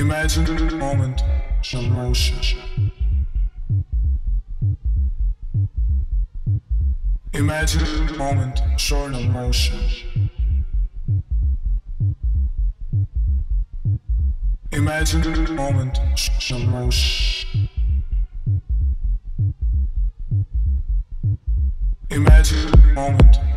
Imagine the moment, slow motion. Imagine the moment, slow motion. Imagine the moment, slow motion. Imagine the moment.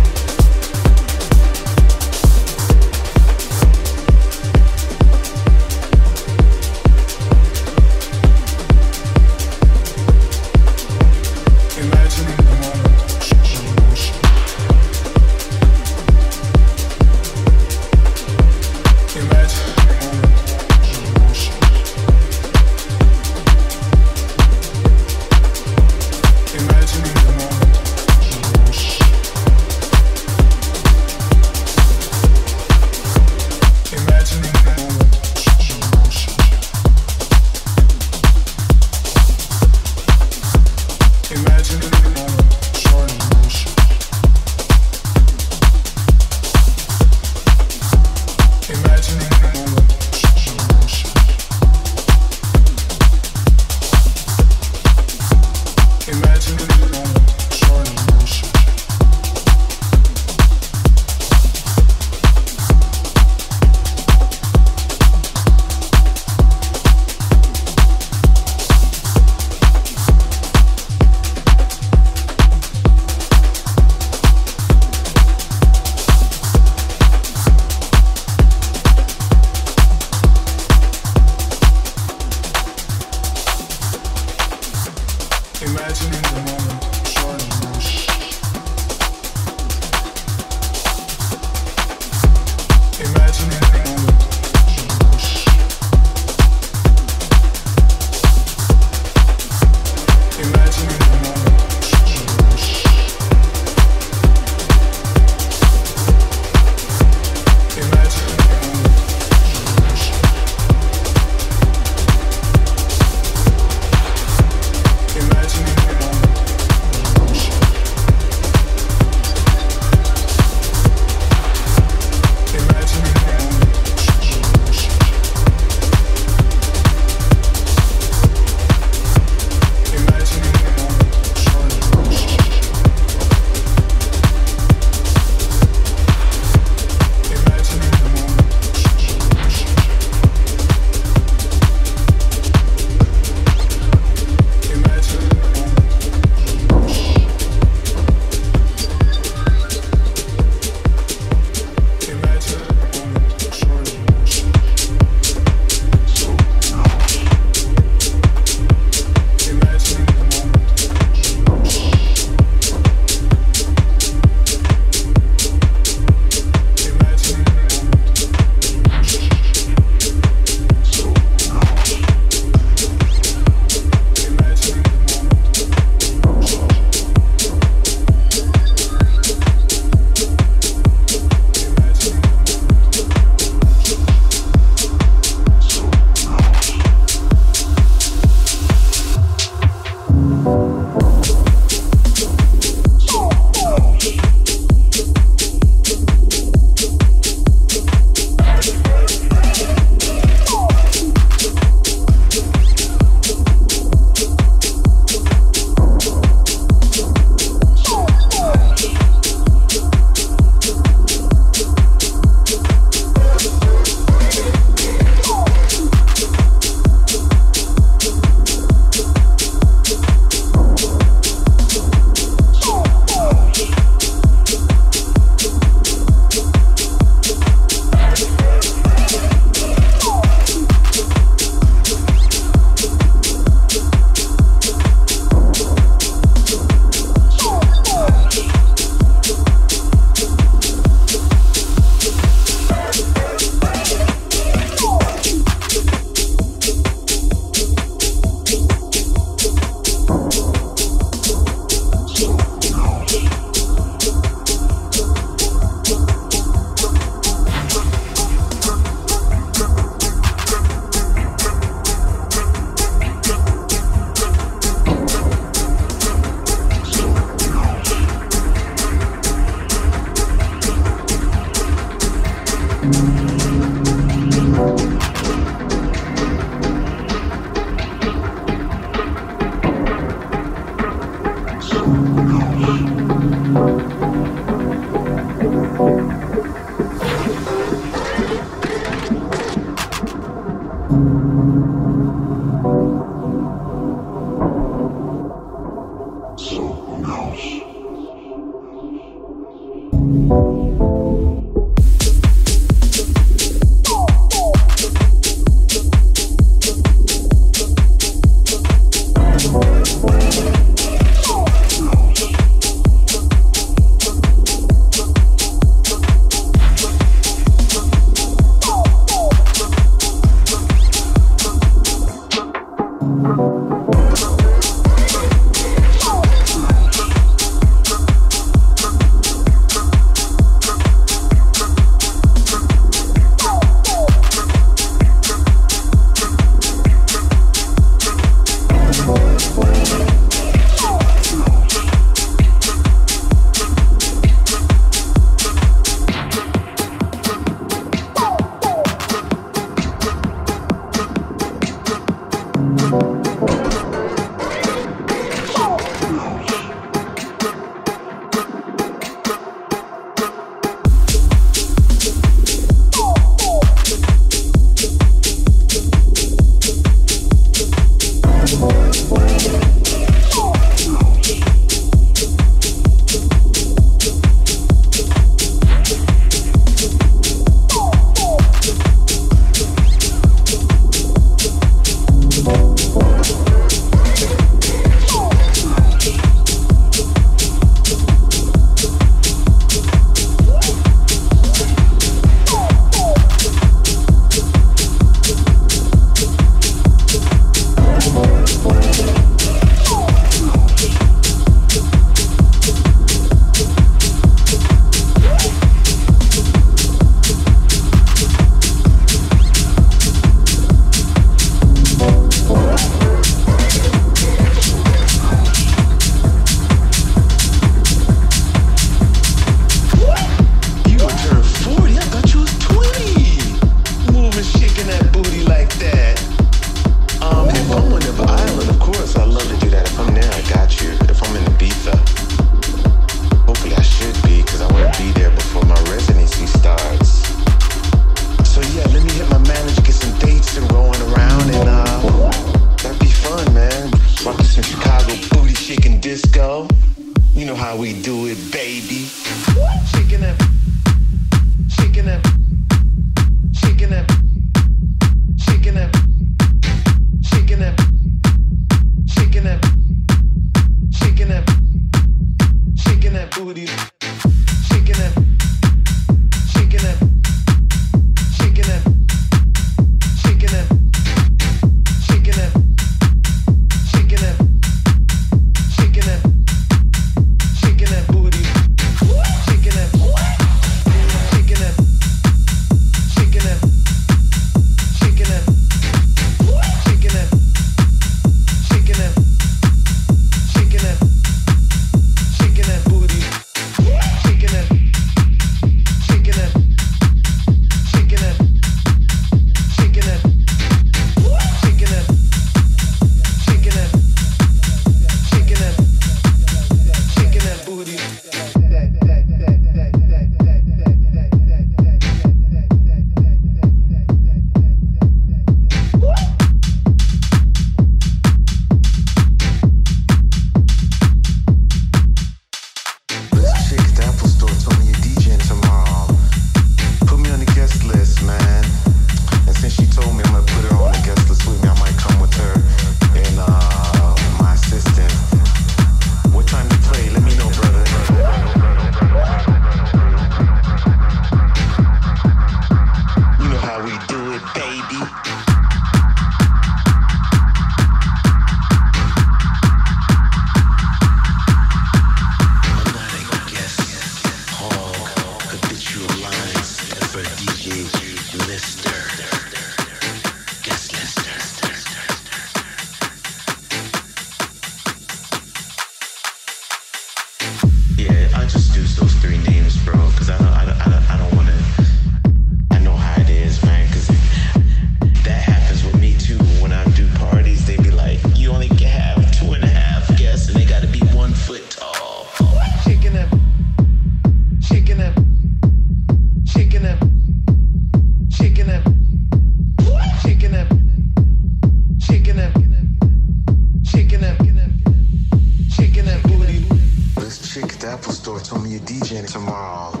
Store told me you're DJing tomorrow.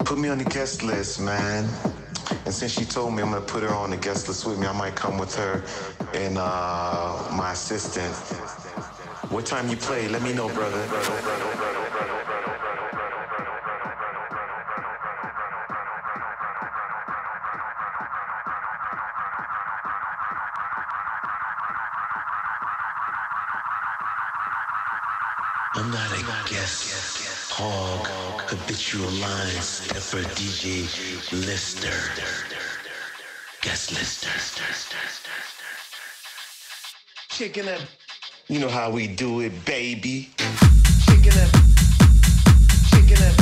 Put me on the guest list, man. And since she told me I'm gonna put her on the guest list with me, I might come with her and uh, my assistant. What time you play? Let me know, brother. I'm not a guest. Hog, habitual Lines, stepper DJ Lister. Guest Lister. Chicken up. You know how we do it, baby. Chicken up. Chicken up.